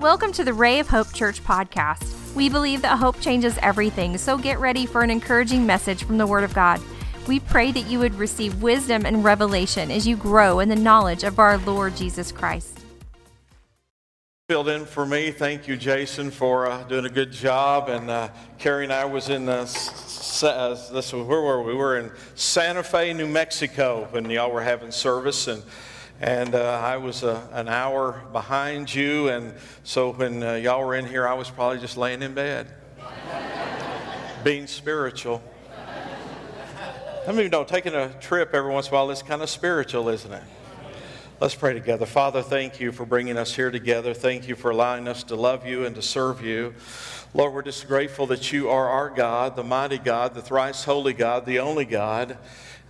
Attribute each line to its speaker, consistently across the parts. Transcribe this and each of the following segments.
Speaker 1: Welcome to the Ray of Hope Church podcast. We believe that hope changes everything, so get ready for an encouraging message from the Word of God. We pray that you would receive wisdom and revelation as you grow in the knowledge of our Lord Jesus Christ.
Speaker 2: Filled in for me. Thank you, Jason, for uh, doing a good job. And uh, Carrie and I was in uh, this. Where were we? We were in Santa Fe, New Mexico, when y'all were having service, and and uh, I was uh, an hour behind you. And so when uh, y'all were in here, I was probably just laying in bed, being spiritual. Many of you know taking a trip every once in a while is kind of spiritual, isn't it? Let's pray together. Father, thank you for bringing us here together. Thank you for allowing us to love you and to serve you. Lord, we're just grateful that you are our God, the mighty God, the thrice holy God, the only God.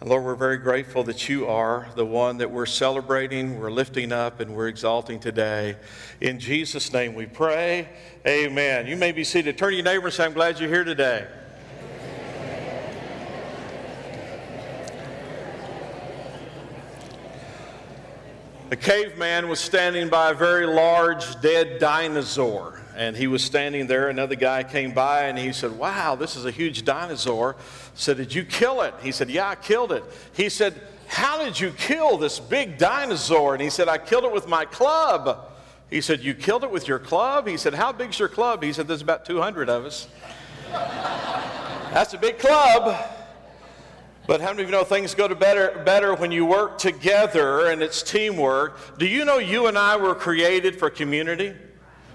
Speaker 2: Lord, we're very grateful that you are the one that we're celebrating, we're lifting up, and we're exalting today. In Jesus' name we pray. Amen. You may be seated. Turn to your neighbor and say, I'm glad you're here today. A caveman was standing by a very large dead dinosaur, and he was standing there. Another guy came by and he said, Wow, this is a huge dinosaur. Said, Did you kill it? He said, Yeah, I killed it. He said, How did you kill this big dinosaur? And he said, I killed it with my club. He said, You killed it with your club? He said, How big's your club? He said, There's about 200 of us. That's a big club. But how many of you know things go to better, better when you work together and it's teamwork? Do you know you and I were created for community?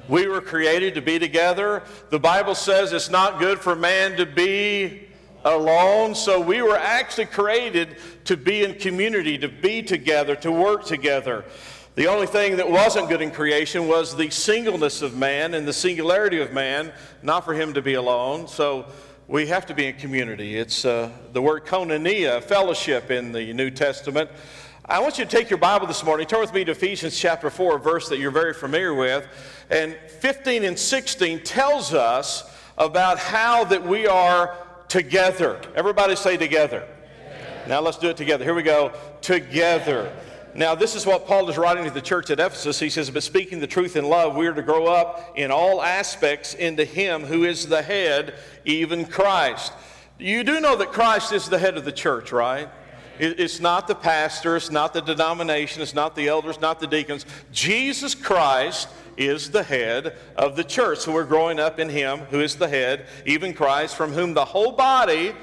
Speaker 2: We were created to be together. The Bible says it's not good for man to be alone. So we were actually created to be in community, to be together, to work together. The only thing that wasn't good in creation was the singleness of man and the singularity of man, not for him to be alone. So we have to be in community. It's uh, the word koinonia, fellowship in the New Testament. I want you to take your Bible this morning, turn with me to Ephesians chapter 4, a verse that you're very familiar with. And 15 and 16 tells us about how that we are together. Everybody say together. together. Now let's do it together. Here we go. Together. Now, this is what Paul is writing to the church at Ephesus. He says, But speaking the truth in love, we are to grow up in all aspects into Him who is the head, even Christ. You do know that Christ is the head of the church, right? It's not the pastor, it's not the denomination, it's not the elders, not the deacons. Jesus Christ is the head of the church. So we're growing up in Him who is the head, even Christ, from whom the whole body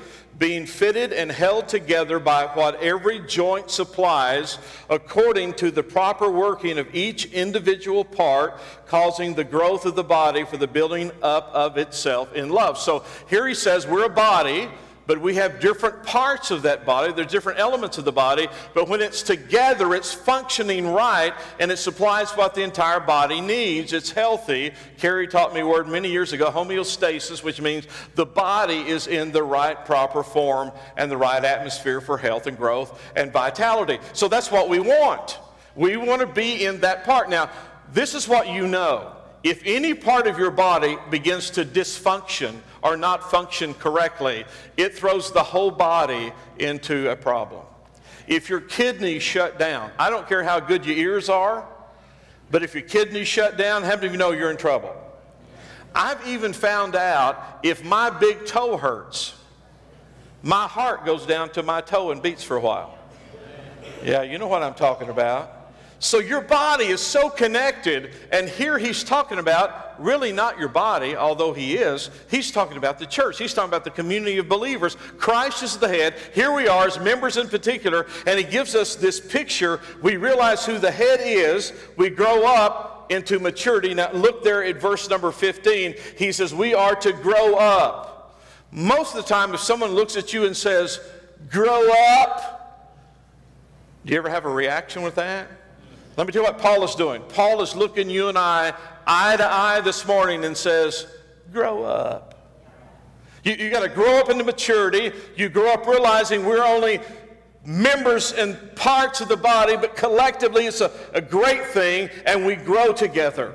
Speaker 2: being fitted and held together by what every joint supplies, according to the proper working of each individual part, causing the growth of the body for the building up of itself in love. So here he says, We're a body but we have different parts of that body. There's different elements of the body, but when it's together, it's functioning right and it supplies what the entire body needs. It's healthy. Carrie taught me a word many years ago, homeostasis, which means the body is in the right, proper form and the right atmosphere for health and growth and vitality. So that's what we want. We want to be in that part. Now, this is what you know. If any part of your body begins to dysfunction, or not function correctly, it throws the whole body into a problem. If your kidneys shut down, I don't care how good your ears are, but if your kidneys shut down, how many of you know you're in trouble? I've even found out if my big toe hurts, my heart goes down to my toe and beats for a while. Yeah, you know what I'm talking about. So your body is so connected, and here he's talking about really not your body, although he is. He's talking about the church. He's talking about the community of believers. Christ is the head. Here we are as members in particular, and he gives us this picture. We realize who the head is. We grow up into maturity. Now look there at verse number 15. He says, We are to grow up. Most of the time, if someone looks at you and says, Grow up, do you ever have a reaction with that? Let me tell you what Paul is doing. Paul is looking you and I eye to eye this morning and says, Grow up. You, you got to grow up into maturity. You grow up realizing we're only members and parts of the body, but collectively it's a, a great thing, and we grow together.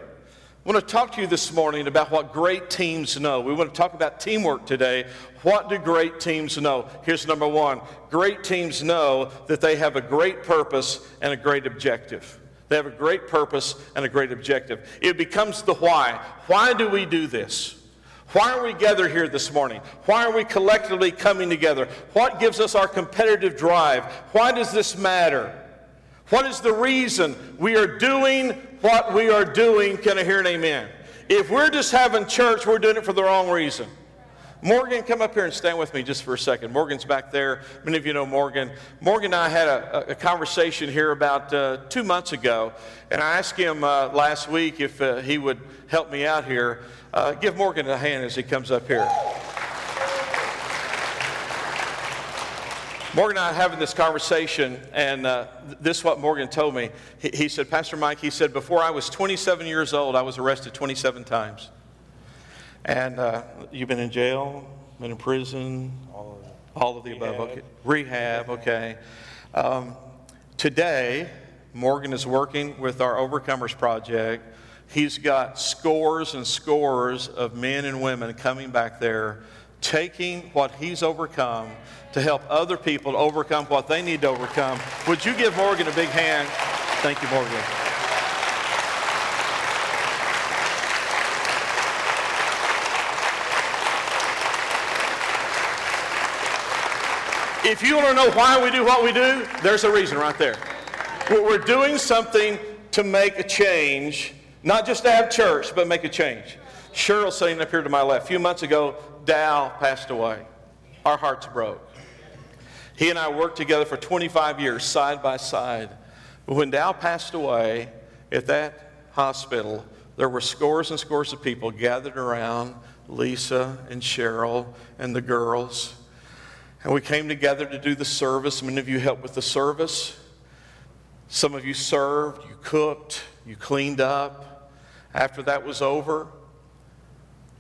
Speaker 2: I want to talk to you this morning about what great teams know. We want to talk about teamwork today. What do great teams know? Here's number one great teams know that they have a great purpose and a great objective. They have a great purpose and a great objective. It becomes the why. Why do we do this? Why are we gathered here this morning? Why are we collectively coming together? What gives us our competitive drive? Why does this matter? What is the reason we are doing what we are doing? Can I hear an amen? If we're just having church, we're doing it for the wrong reason. Morgan, come up here and stand with me just for a second. Morgan's back there. Many of you know Morgan. Morgan and I had a, a conversation here about uh, two months ago, and I asked him uh, last week if uh, he would help me out here. Uh, give Morgan a hand as he comes up here. Morgan and I having this conversation, and uh, this is what Morgan told me. He, he, said, Pastor Mike, he said, before I was 27 years old, I was arrested 27 times. And uh, you've been in jail, been in prison, all of, all of the above. Okay. Rehab, okay. Um, today, Morgan is working with our Overcomers Project. He's got scores and scores of men and women coming back there, taking what he's overcome to help other people to overcome what they need to overcome. Would you give Morgan a big hand? Thank you, Morgan. If you want to know why we do what we do, there's a reason right there. We're doing something to make a change, not just to have church, but make a change. Cheryl sitting up here to my left. A few months ago, Dow passed away. Our hearts broke. He and I worked together for 25 years, side by side. But when Dow passed away at that hospital, there were scores and scores of people gathered around Lisa and Cheryl and the girls. And we came together to do the service. Many of you helped with the service. Some of you served, you cooked, you cleaned up. After that was over,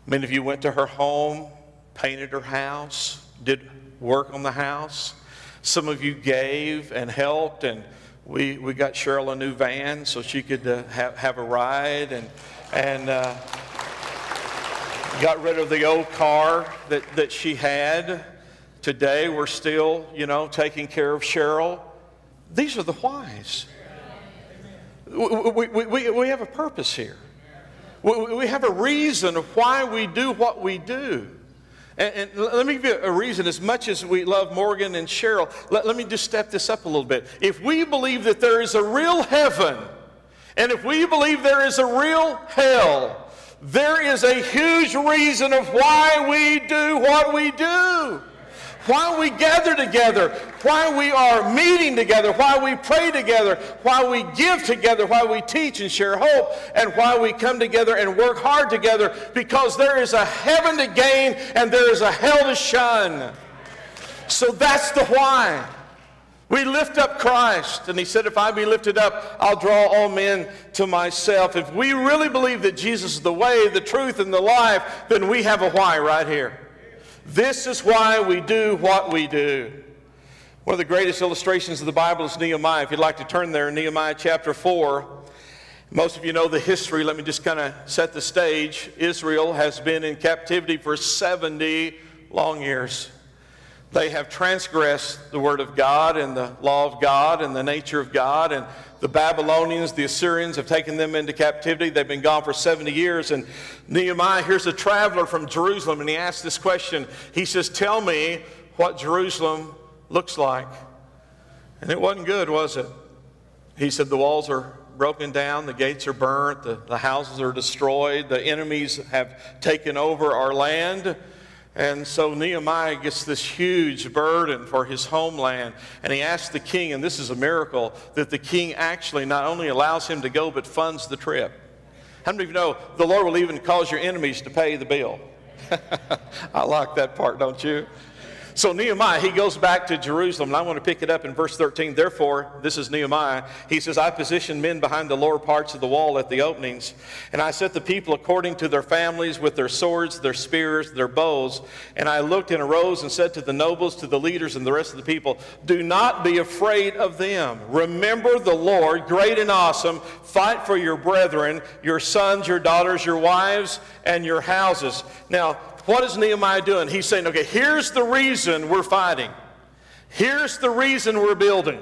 Speaker 2: many of you went to her home, painted her house, did work on the house. Some of you gave and helped, and we, we got Cheryl a new van so she could uh, have, have a ride and, and uh, got rid of the old car that, that she had. Today, we're still, you know, taking care of Cheryl. These are the whys. We, we, we, we have a purpose here. We, we have a reason why we do what we do. And, and, let me give you a reason. As much as we love Morgan and Cheryl, let, let me just step this up a little bit. If we believe that there is a real heaven, and if we believe there is a real hell, there is a huge reason of why we do what we do why we gather together, why we are meeting together, why we pray together, why we give together, why we teach and share hope, and why we come together and work hard together because there is a heaven to gain and there is a hell to shun. So that's the why. We lift up Christ, and he said, If I be lifted up, I'll draw all men to myself. If we really believe that Jesus is the way, the truth, and the life, then we have a why right here. This is why we do what we do. One of the greatest illustrations of the Bible is Nehemiah. If you'd like to turn there, Nehemiah chapter 4. Most of you know the history. Let me just kind of set the stage. Israel has been in captivity for 70 long years. They have transgressed the word of God and the law of God and the nature of God, and the Babylonians, the Assyrians have taken them into captivity. They've been gone for 70 years. And Nehemiah, here's a traveler from Jerusalem, and he asks this question. He says, Tell me what Jerusalem looks like. And it wasn't good, was it? He said, The walls are broken down, the gates are burnt, the, the houses are destroyed, the enemies have taken over our land. And so Nehemiah gets this huge burden for his homeland. And he asks the king, and this is a miracle, that the king actually not only allows him to go, but funds the trip. How many of you know the Lord will even cause your enemies to pay the bill? I like that part, don't you? So Nehemiah, he goes back to Jerusalem, and I want to pick it up in verse 13. Therefore, this is Nehemiah. He says, I positioned men behind the lower parts of the wall at the openings, and I set the people according to their families with their swords, their spears, their bows. And I looked and arose and said to the nobles, to the leaders, and the rest of the people, Do not be afraid of them. Remember the Lord, great and awesome. Fight for your brethren, your sons, your daughters, your wives, and your houses. Now, what is Nehemiah doing? He's saying, okay, here's the reason we're fighting. Here's the reason we're building.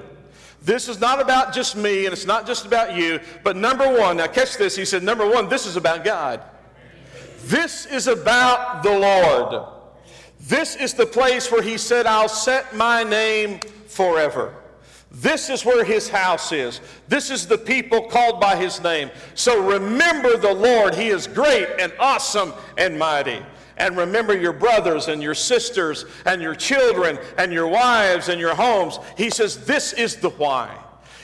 Speaker 2: This is not about just me and it's not just about you, but number one, now catch this, he said, number one, this is about God. This is about the Lord. This is the place where he said, I'll set my name forever. This is where his house is. This is the people called by his name. So remember the Lord. He is great and awesome and mighty. And remember your brothers and your sisters and your children and your wives and your homes. He says, This is the why.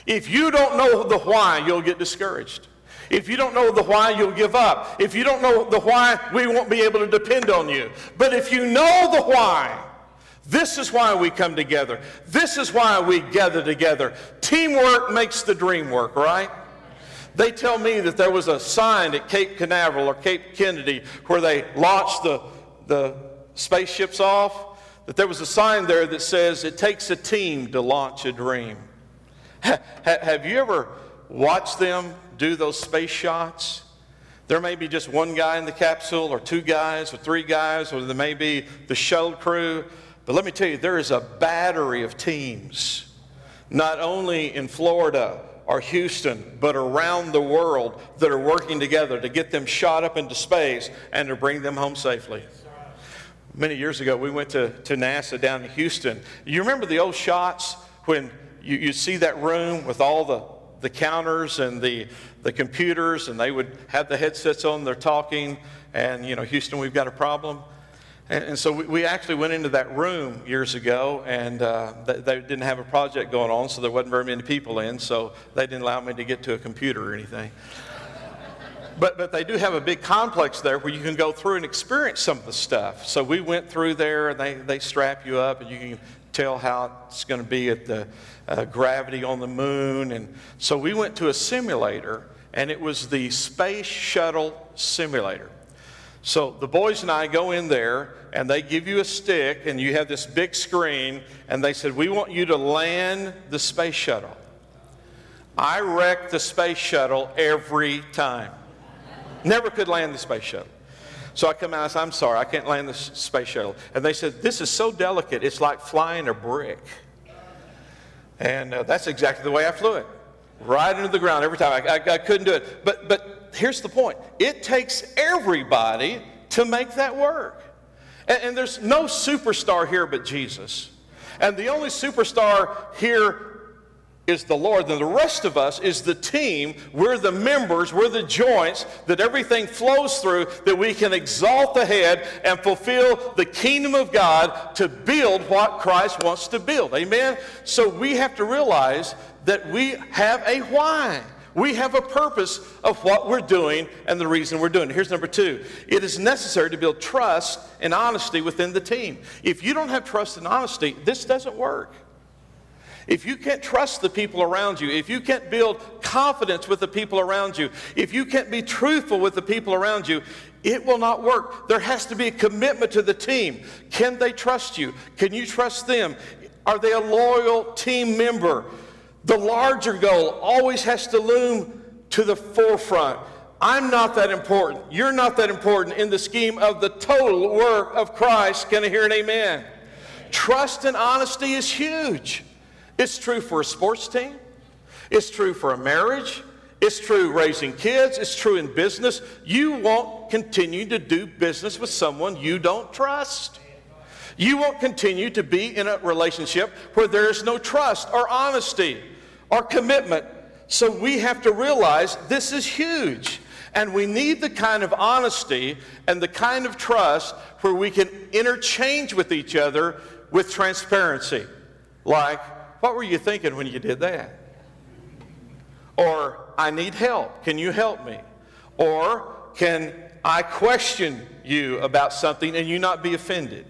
Speaker 2: If you don't know the why, you'll get discouraged. If you don't know the why, you'll give up. If you don't know the why, we won't be able to depend on you. But if you know the why, this is why we come together. This is why we gather together. Teamwork makes the dream work, right? They tell me that there was a sign at Cape Canaveral or Cape Kennedy where they launched the, the spaceships off, that there was a sign there that says it takes a team to launch a dream. have you ever watched them do those space shots? There may be just one guy in the capsule, or two guys, or three guys, or there may be the shuttle crew. But let me tell you, there is a battery of teams, not only in Florida, or Houston, but around the world that are working together to get them shot up into space and to bring them home safely. Many years ago, we went to, to NASA down in Houston. You remember the old shots when you, you see that room with all the, the counters and the, the computers, and they would have the headsets on, they're talking, and, you know, Houston, we've got a problem. And, and so we, we, actually went into that room years ago, and uh, they, they, didn't have a project going on, so there wasn't very many people in, so they didn't allow me to get to a computer or anything. but, but they do have a big complex there where you can go through and experience some of the stuff. So we went through there, and they, they strap you up, and you can tell how it's going to be at the uh, gravity on the moon. And so we went to a simulator, and it was the Space Shuttle Simulator. So the boys and I go in there and they give you a stick and you have this big screen and they said, We want you to land the space shuttle. I wrecked the space shuttle every time. Never could land the space shuttle. So I come out and say, I'm sorry, I can't land the space shuttle. And they said, This is so delicate, it's like flying a brick. And uh, that's exactly the way I flew it. Right into the ground every time. I, I, I couldn't do it. But, but here's the point it takes everybody to make that work. And, and there's no superstar here but Jesus. And the only superstar here is the Lord. And the rest of us is the team. We're the members, we're the joints that everything flows through that we can exalt the head and fulfill the kingdom of God to build what Christ wants to build. Amen? So we have to realize that we have a why. We have a purpose of what we're doing and the reason we're doing it. Here's number two it is necessary to build trust and honesty within the team. If you don't have trust and honesty, this doesn't work. If you can't trust the people around you, if you can't build confidence with the people around you, if you can't be truthful with the people around you, it will not work. There has to be a commitment to the team. Can they trust you? Can you trust them? Are they a loyal team member? The larger goal always has to loom to the forefront. I'm not that important. You're not that important in the scheme of the total work of Christ. Can I hear an amen? Trust and honesty is huge. It's true for a sports team, it's true for a marriage, it's true raising kids, it's true in business. You won't continue to do business with someone you don't trust. You won't continue to be in a relationship where there is no trust or honesty or commitment. So we have to realize this is huge. And we need the kind of honesty and the kind of trust where we can interchange with each other with transparency. Like, what were you thinking when you did that? Or, I need help. Can you help me? Or, can I question you about something and you not be offended?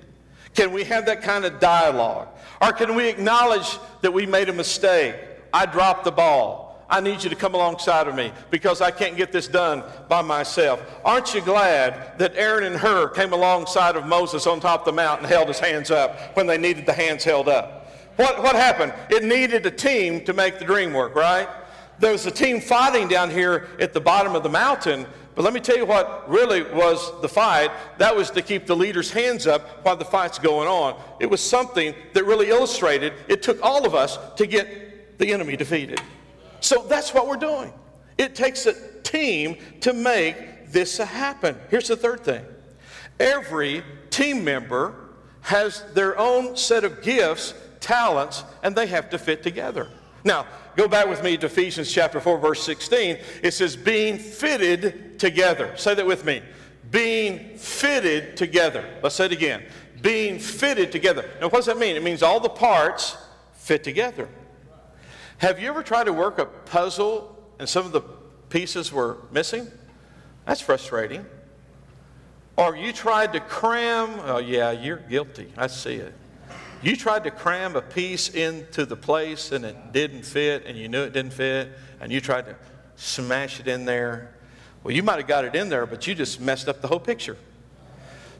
Speaker 2: Can we have that kind of dialogue? Or can we acknowledge that we made a mistake? I dropped the ball. I need you to come alongside of me because I can't get this done by myself. Aren't you glad that Aaron and Hur came alongside of Moses on top of the mountain and held his hands up when they needed the hands held up? What, what happened? It needed a team to make the dream work, right? There was a team fighting down here at the bottom of the mountain, but let me tell you what really was the fight. That was to keep the leader's hands up while the fight's going on. It was something that really illustrated it took all of us to get the enemy defeated. So that's what we're doing. It takes a team to make this happen. Here's the third thing every team member has their own set of gifts, talents, and they have to fit together. Now, go back with me to Ephesians chapter 4, verse 16. It says, being fitted together. Say that with me. Being fitted together. Let's say it again. Being fitted together. Now, what does that mean? It means all the parts fit together. Have you ever tried to work a puzzle and some of the pieces were missing? That's frustrating. Or you tried to cram, oh, yeah, you're guilty. I see it. You tried to cram a piece into the place and it didn't fit, and you knew it didn't fit, and you tried to smash it in there. Well, you might have got it in there, but you just messed up the whole picture.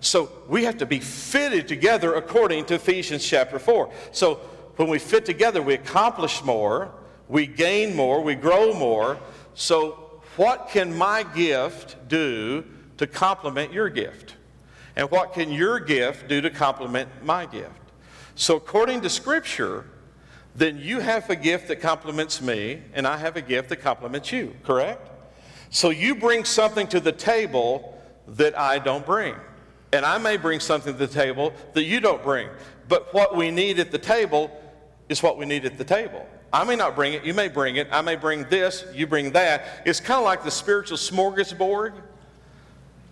Speaker 2: So we have to be fitted together according to Ephesians chapter 4. So when we fit together, we accomplish more, we gain more, we grow more. So, what can my gift do to complement your gift? And what can your gift do to complement my gift? So, according to Scripture, then you have a gift that complements me, and I have a gift that complements you, correct? So, you bring something to the table that I don't bring. And I may bring something to the table that you don't bring. But what we need at the table is what we need at the table. I may not bring it, you may bring it. I may bring this, you bring that. It's kind of like the spiritual smorgasbord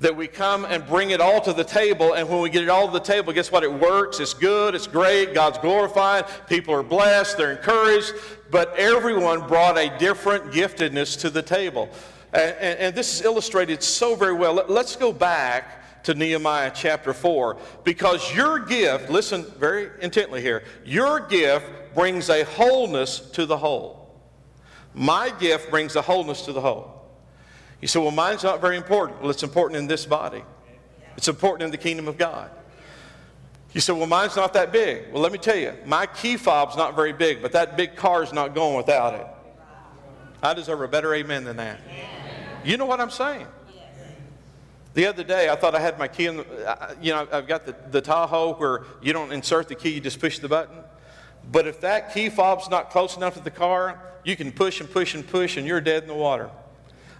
Speaker 2: that we come and bring it all to the table, and when we get it all to the table, guess what? It works, it's good, it's great, God's glorified, people are blessed, they're encouraged, but everyone brought a different giftedness to the table. And, and, and this is illustrated so very well. Let, let's go back to Nehemiah chapter 4, because your gift, listen very intently here, your gift brings a wholeness to the whole. My gift brings a wholeness to the whole. You say, well, mine's not very important. Well, it's important in this body, it's important in the kingdom of God. You say, well, mine's not that big. Well, let me tell you, my key fob's not very big, but that big car's not going without it. I deserve a better amen than that. You know what I'm saying? The other day, I thought I had my key in the, you know, I've got the, the Tahoe where you don't insert the key, you just push the button. But if that key fob's not close enough to the car, you can push and push and push, and you're dead in the water.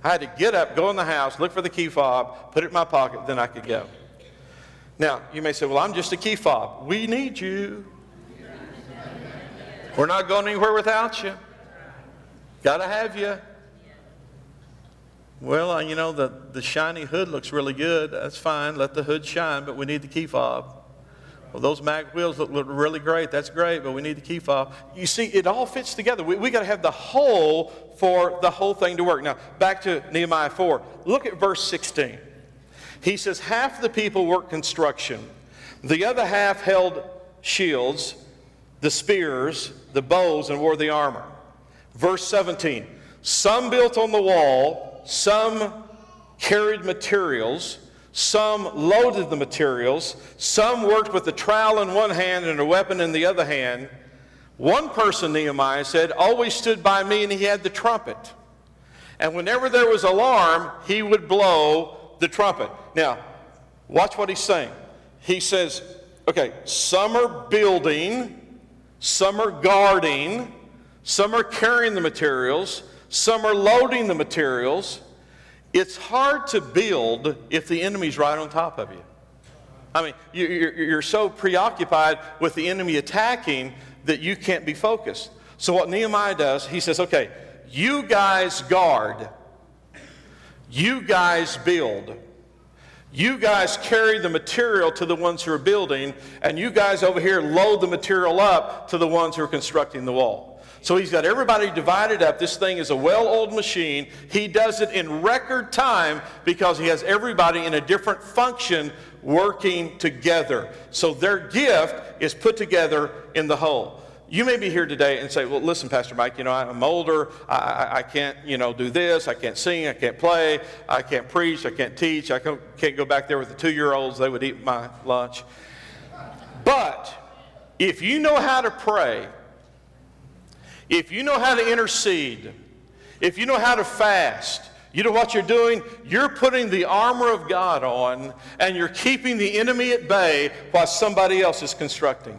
Speaker 2: I had to get up, go in the house, look for the key fob, put it in my pocket, then I could go. Now, you may say, Well, I'm just a key fob. We need you. We're not going anywhere without you. Got to have you. Well, uh, you know, the, the shiny hood looks really good. That's fine. Let the hood shine, but we need the key fob. Well, those mag wheels look, look, really great. That's great, but we need the key fob. You see, it all fits together. We, we got to have the whole for the whole thing to work. Now, back to Nehemiah 4. Look at verse 16. He says, Half the people worked construction, the other half held shields, the spears, the bows, and wore the armor. Verse 17. Some built on the wall, some carried materials some loaded the materials. Some worked with a trowel in one hand and a weapon in the other hand. One person, Nehemiah said, always stood by me and he had the trumpet. And whenever there was alarm, he would blow the trumpet. Now, watch what he's saying. He says, okay, some are building, some are guarding, some are carrying the materials, some are loading the materials. It's hard to build if the enemy's right on top of you. I mean, you're so preoccupied with the enemy attacking that you can't be focused. So, what Nehemiah does, he says, okay, you guys guard, you guys build. You guys carry the material to the ones who are building, and you guys over here load the material up to the ones who are constructing the wall. So he's got everybody divided up. This thing is a well oiled machine. He does it in record time because he has everybody in a different function working together. So their gift is put together in the whole. You may be here today and say, well, listen, Pastor Mike, you know, I'm older. I, I, I, can't, you know, do this. I can't sing. I can't play. I can't preach. I can't teach. I can't go back there with the two year olds. They would eat my lunch. But if you know how to pray, if you know how to intercede, if you know how to fast, you know what you're doing? You're putting the armor of God on and you're keeping the enemy at bay while somebody else is constructing.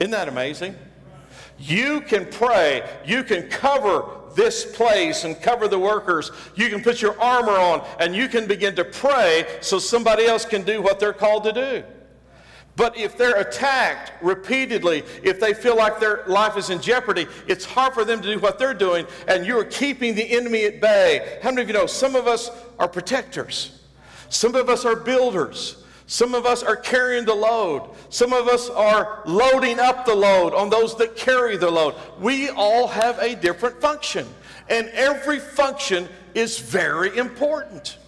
Speaker 2: Isn't that amazing? You can pray. You can cover this place and cover the workers. You can put your armor on and you can begin to pray so somebody else can do what they're called to do. But if they're attacked repeatedly, if they feel like their life is in jeopardy, it's hard for them to do what they're doing, and you're keeping the enemy at bay. How many of you know some of us are protectors? Some of us are builders. Some of us are carrying the load. Some of us are loading up the load on those that carry the load. We all have a different function, and every function is very important.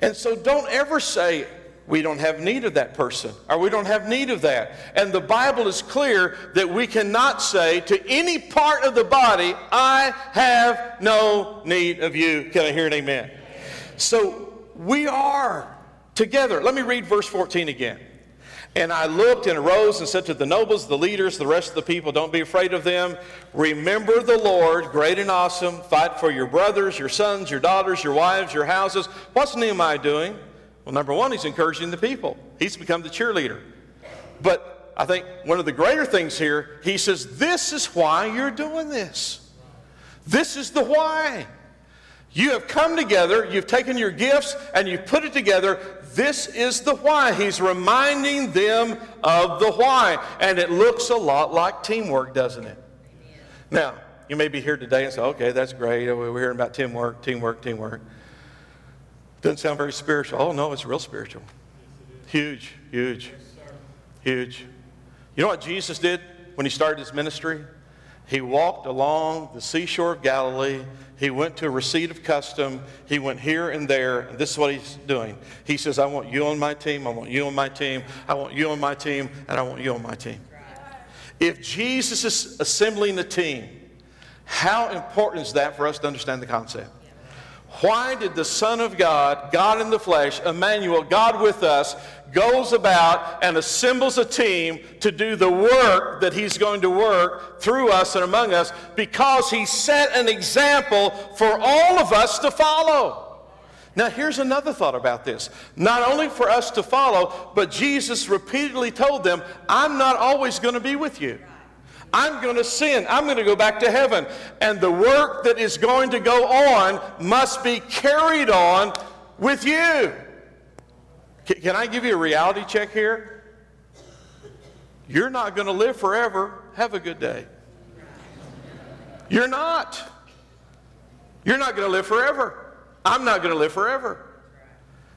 Speaker 2: And so don't ever say, we don't have need of that person, or we don't have need of that. And the Bible is clear that we cannot say to any part of the body, I have no need of you. Can I hear an amen? So we are together. Let me read verse 14 again. And I looked and arose and said to the nobles, the leaders, the rest of the people, don't be afraid of them. Remember the Lord, great and awesome. Fight for your brothers, your sons, your daughters, your wives, your houses. What's Nehemiah doing? Well, number one, he's encouraging the people. He's become the cheerleader. But I think one of the greater things here, he says, This is why you're doing this. This is the why. You have come together, you've taken your gifts, and you've put it together. This is the why. He's reminding them of the why. And it looks a lot like teamwork, doesn't it? Now, you may be here today and say, okay, that's great. We're hearing about teamwork, teamwork, teamwork. Doesn't sound very spiritual. Oh, no, it's real spiritual. Huge, huge, huge. You know what Jesus did when he started his ministry? He walked along the seashore of Galilee. He went to a receipt of custom. He went here and there. And this is what he's doing. He says, I want you on my team. I want you on my team. I want you on my team. And I want you on my team. If Jesus is assembling a team, how important is that for us to understand the concept? Why did the Son of God, God in the flesh, Emmanuel, God with us, goes about and assembles a team to do the work that he's going to work through us and among us because he set an example for all of us to follow. Now, here's another thought about this. Not only for us to follow, but Jesus repeatedly told them, I'm not always going to be with you. I'm going to sin. I'm going to go back to heaven. And the work that is going to go on must be carried on with you. Can I give you a reality check here? You're not going to live forever. Have a good day. You're not. You're not going to live forever. I'm not going to live forever.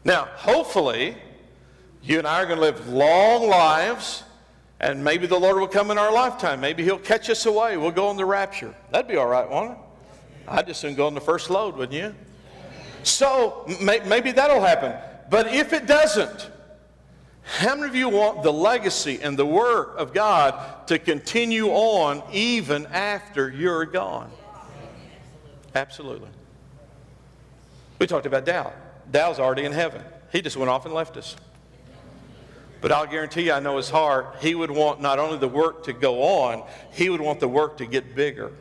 Speaker 2: Now, hopefully, you and I are going to live long lives and maybe the Lord will come in our lifetime. Maybe He'll catch us away. We'll go on the rapture. That'd be all right, won't it? I'd just soon go on the first load, wouldn't you? So maybe that'll happen. But if it doesn't, how many of you want the legacy and the work of God to continue on even after you're gone? Absolutely. We talked about Dow. Dow's already in heaven. He just went off and left us. But I'll guarantee you, I know his heart. He would want not only the work to go on, he would want the work to get bigger.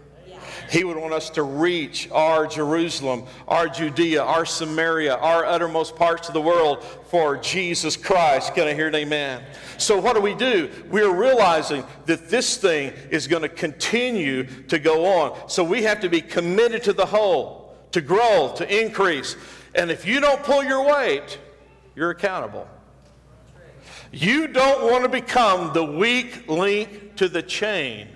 Speaker 2: He would want us to reach our Jerusalem, our Judea, our Samaria, our uttermost parts of the world for Jesus Christ. Can I hear an amen? So, what do we do? We're realizing that this thing is going to continue to go on. So, we have to be committed to the whole, to grow, to increase. And if you don't pull your weight, you're accountable. You don't want to become the weak link to the chain.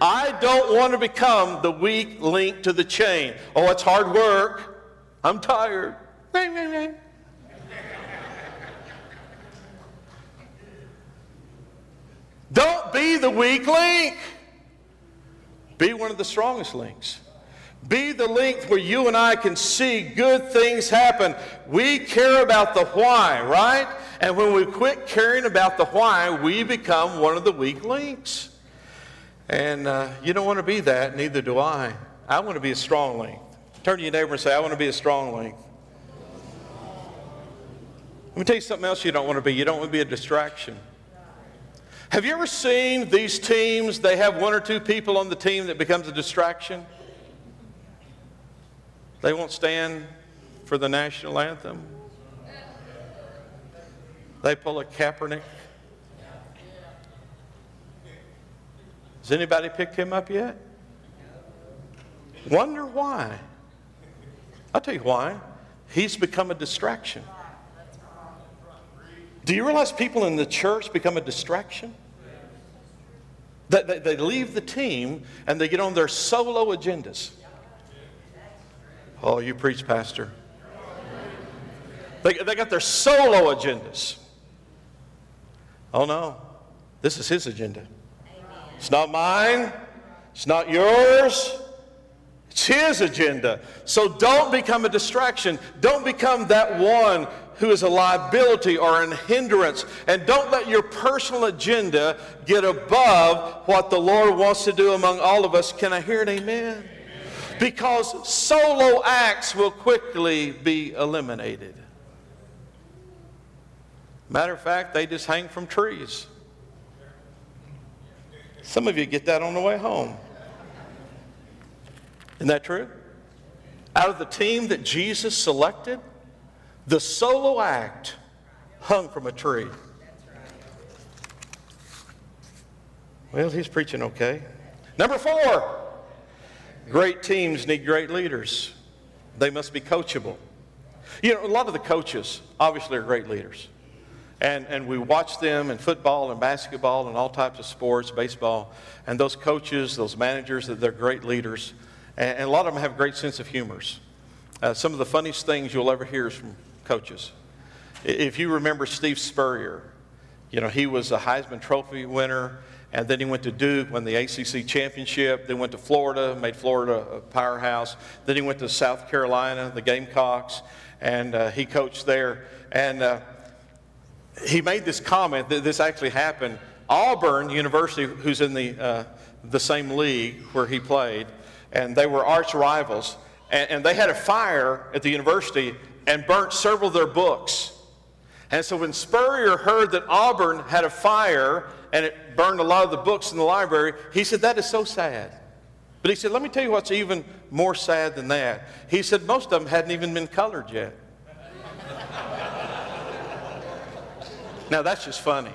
Speaker 2: I don't want to become the weak link to the chain. Oh, it's hard work. I'm tired. Don't be the weak link. Be one of the strongest links. Be the link where you and I can see good things happen. We care about the why, right? And when we quit caring about the why, we become one of the weak links. And uh, you don't want to be that, neither do I. I want to be a strong link. Turn to your neighbor and say, I want to be a strong link. Let me tell you something else you don't want to be. You don't want to be a distraction. Have you ever seen these teams? They have one or two people on the team that becomes a distraction. They won't stand for the national anthem. They pull a Kaepernick. Has anybody picked him up yet? Wonder why? I'll tell you why. He's become a distraction. Do you realize people in the church become a distraction? That they, they leave the team and they get on their solo agendas. Oh, you preach, Pastor. They, they got their solo agendas. Oh, no. This is his agenda. It's not mine. It's not yours. It's his agenda. So don't become a distraction. Don't become that one who is a liability or an hindrance. And don't let your personal agenda get above what the Lord wants to do among all of us. Can I hear an amen? Because solo acts will quickly be eliminated. Matter of fact, they just hang from trees. Some of you get that on the way home. Isn't that true? Out of the team that Jesus selected, the solo act hung from a tree. Well, he's preaching okay. Number four, great teams need great leaders. They must be coachable. You know, a lot of the coaches obviously are great leaders. And, and we watch them in football and basketball and all types of sports, baseball. And those coaches, those managers, they're great leaders. And, and a lot of them have great sense of humors. Uh, some of the funniest things you'll ever hear is from coaches. If you remember Steve Spurrier, you know, he was a Heisman Trophy winner, and then he went to Duke, won the ACC championship, then went to Florida, made Florida a powerhouse. Then he went to South Carolina, the Gamecocks, and uh, he coached there. And uh, he made this comment that this actually happened. Auburn University, who's in the, uh, the same league where he played, and they were arch rivals, and, and they had a fire at the university and burnt several of their books. And so when Spurrier heard that Auburn had a fire and it burned a lot of the books in the library, he said, That is so sad. But he said, Let me tell you what's even more sad than that. He said, Most of them hadn't even been colored yet. Now that's just funny.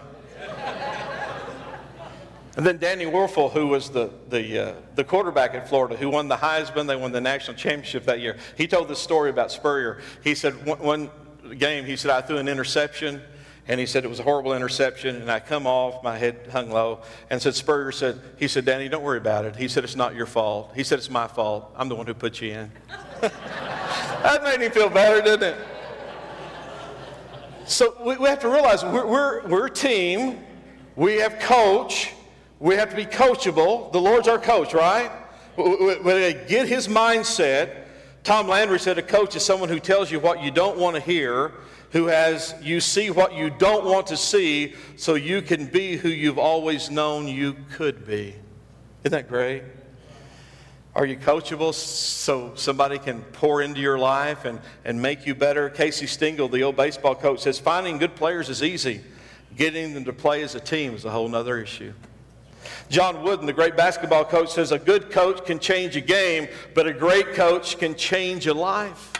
Speaker 2: And then Danny Wuerffel, who was the, the, uh, the quarterback at Florida, who won the Heisman, they won the national championship that year, he told this story about Spurrier. He said, one, one game, he said, I threw an interception, and he said it was a horrible interception, and I come off, my head hung low, and said, Spurrier said, he said, Danny, don't worry about it. He said, it's not your fault. He said, it's my fault. I'm the one who put you in. that made me feel better, didn't it? So we, we have to realize we're, we're, we're a team. We have coach. We have to be coachable. The Lord's our coach, right? When we get his mindset, Tom Landry said a coach is someone who tells you what you don't want to hear, who has you see what you don't want to see, so you can be who you've always known you could be. Isn't that great? Are you coachable so somebody can pour into your life and, and make you better? Casey Stengel, the old baseball coach, says finding good players is easy. Getting them to play as a team is a whole other issue. John Wooden, the great basketball coach, says a good coach can change a game, but a great coach can change a life.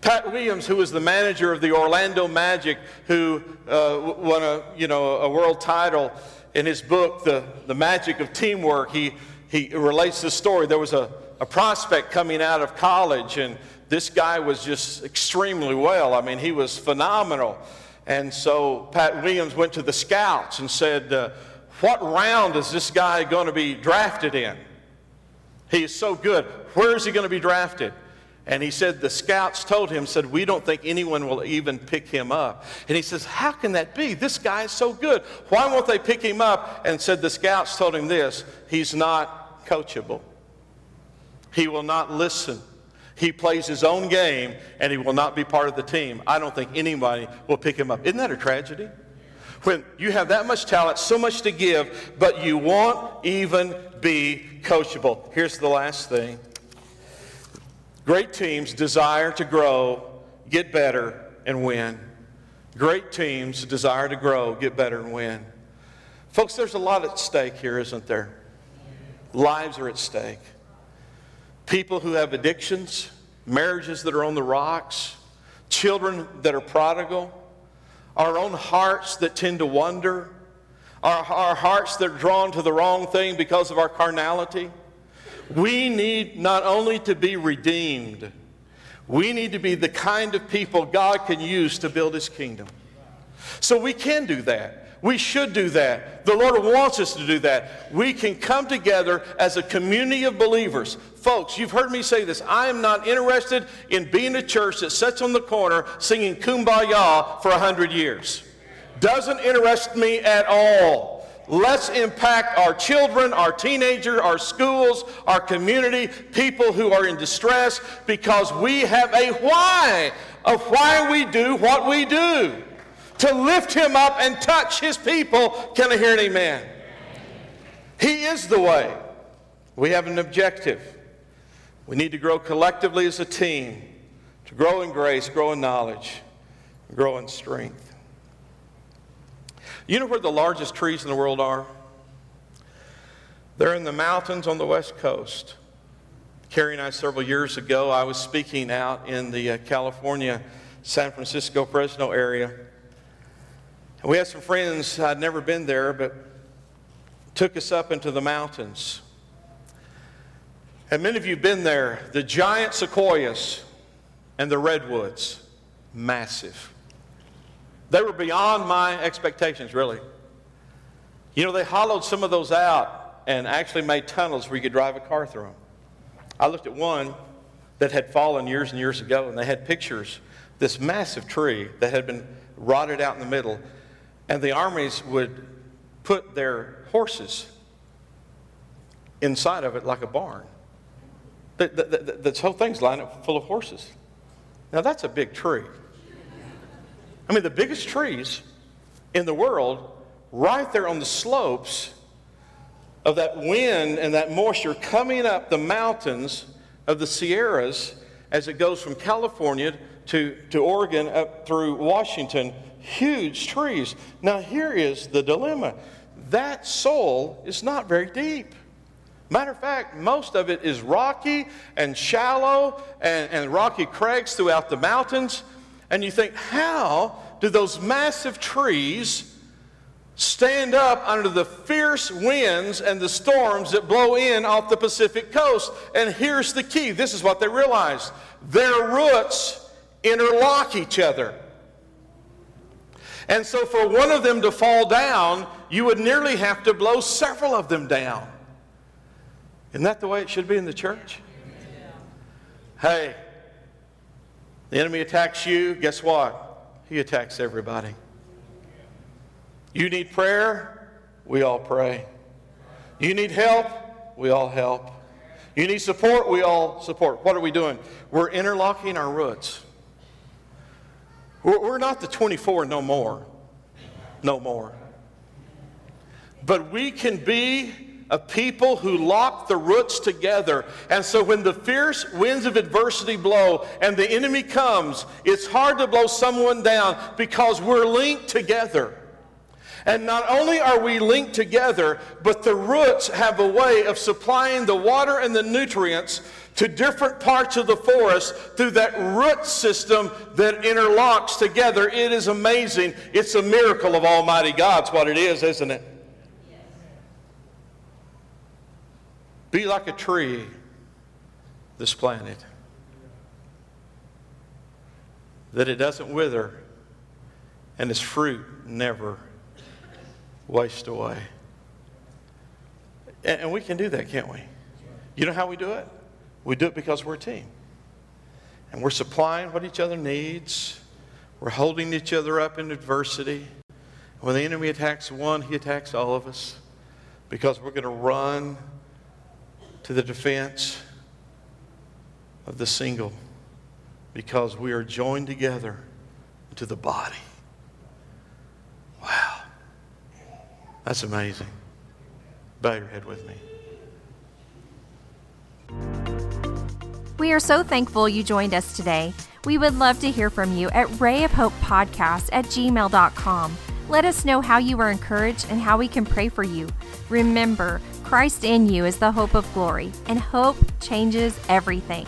Speaker 2: Pat Williams, who was the manager of the Orlando Magic, who uh, won a, you know, a world title, in his book, The, the Magic of Teamwork, he he relates this story. There was a, a prospect coming out of college, and this guy was just extremely well. I mean, he was phenomenal. And so Pat Williams went to the scouts and said, uh, What round is this guy going to be drafted in? He is so good. Where is he going to be drafted? And he said, the scouts told him, said, we don't think anyone will even pick him up. And he says, how can that be? This guy is so good. Why won't they pick him up? And said, the scouts told him this, he's not coachable. He will not listen. He plays his own game and he will not be part of the team. I don't think anybody will pick him up. Isn't that a tragedy? When you have that much talent, so much to give, but you won't even be coachable. Here's the last thing Great teams desire to grow, get better, and win. Great teams desire to grow, get better, and win. Folks, there's a lot at stake here, isn't there? Lives are at stake. People who have addictions, marriages that are on the rocks, children that are prodigal, our own hearts that tend to wander, Our, our hearts that are drawn to the wrong thing because of our carnality. We need not only to be redeemed, we need to be the kind of people God can use to build His kingdom. So we can do that. We should do that. The Lord wants us to do that. We can come together as a community of believers. Folks, you've heard me say this. I am not interested in being a church that sits on the corner singing kumbaya for a hundred years. Doesn't interest me at all. Let's impact our children, our teenagers, our schools, our community, people who are in distress because we have a why of why we do what we do to lift him up and touch his people. Can I hear an amen? He is the way. We have an objective. We need to grow collectively as a team, to grow in grace, grow in knowledge, grow in strength. You know where the largest trees in the world are? They're in the mountains on the west coast. Carrie and I, several years ago, I was speaking out in the uh, California, San Francisco, Fresno area. We had some friends, I'd never been there, but took us up into the mountains. And many of you have been there. The giant sequoias and the redwoods, massive. They were beyond my expectations, really. You know, they hollowed some of those out and actually made tunnels where you could drive a car through them. I looked at one that had fallen years and years ago, and they had pictures. This massive tree that had been rotted out in the middle and the armies would put their horses inside of it like a barn. The, the, the, this whole thing's lined up full of horses. Now, that's a big tree. I mean, the biggest trees in the world, right there on the slopes of that wind and that moisture coming up the mountains of the Sierras as it goes from California to, to Oregon up through Washington huge trees. Now, here is the dilemma that soil is not very deep. Matter of fact, most of it is rocky and shallow and, and rocky crags throughout the mountains. And you think, how do those massive trees stand up under the fierce winds and the storms that blow in off the Pacific coast? And here's the key this is what they realized their roots interlock each other. And so, for one of them to fall down, you would nearly have to blow several of them down. Isn't that the way it should be in the church? Hey, the enemy attacks you, guess what? He attacks everybody. You need prayer, we all pray. You need help, we all help. You need support, we all support. What are we doing? We're interlocking our roots. We're not the 24 no more. No more. But we can be a people who lock the roots together. And so when the fierce winds of adversity blow and the enemy comes, it's hard to blow someone down because we're linked together. And not only are we linked together, but the roots have a way of supplying the water and the nutrients to different parts of the forest through that root system that interlocks together. It is amazing. It's a miracle of Almighty God. What it is, isn't it? Be like a tree, this planet, that it doesn't wither and its fruit never waste away. And we can do that, can't we? You know how we do it? We do it because we're a team. And we're supplying what each other needs. We're holding each other up in adversity. When the enemy attacks one, he attacks all of us because we're going to run to the defense of the single because we are joined together to the body. Wow. That's amazing. Bow your head with me.
Speaker 1: We are so thankful you joined us today. We would love to hear from you at rayofhopepodcast at gmail.com. Let us know how you were encouraged and how we can pray for you. Remember, Christ in you is the hope of glory, and hope changes everything.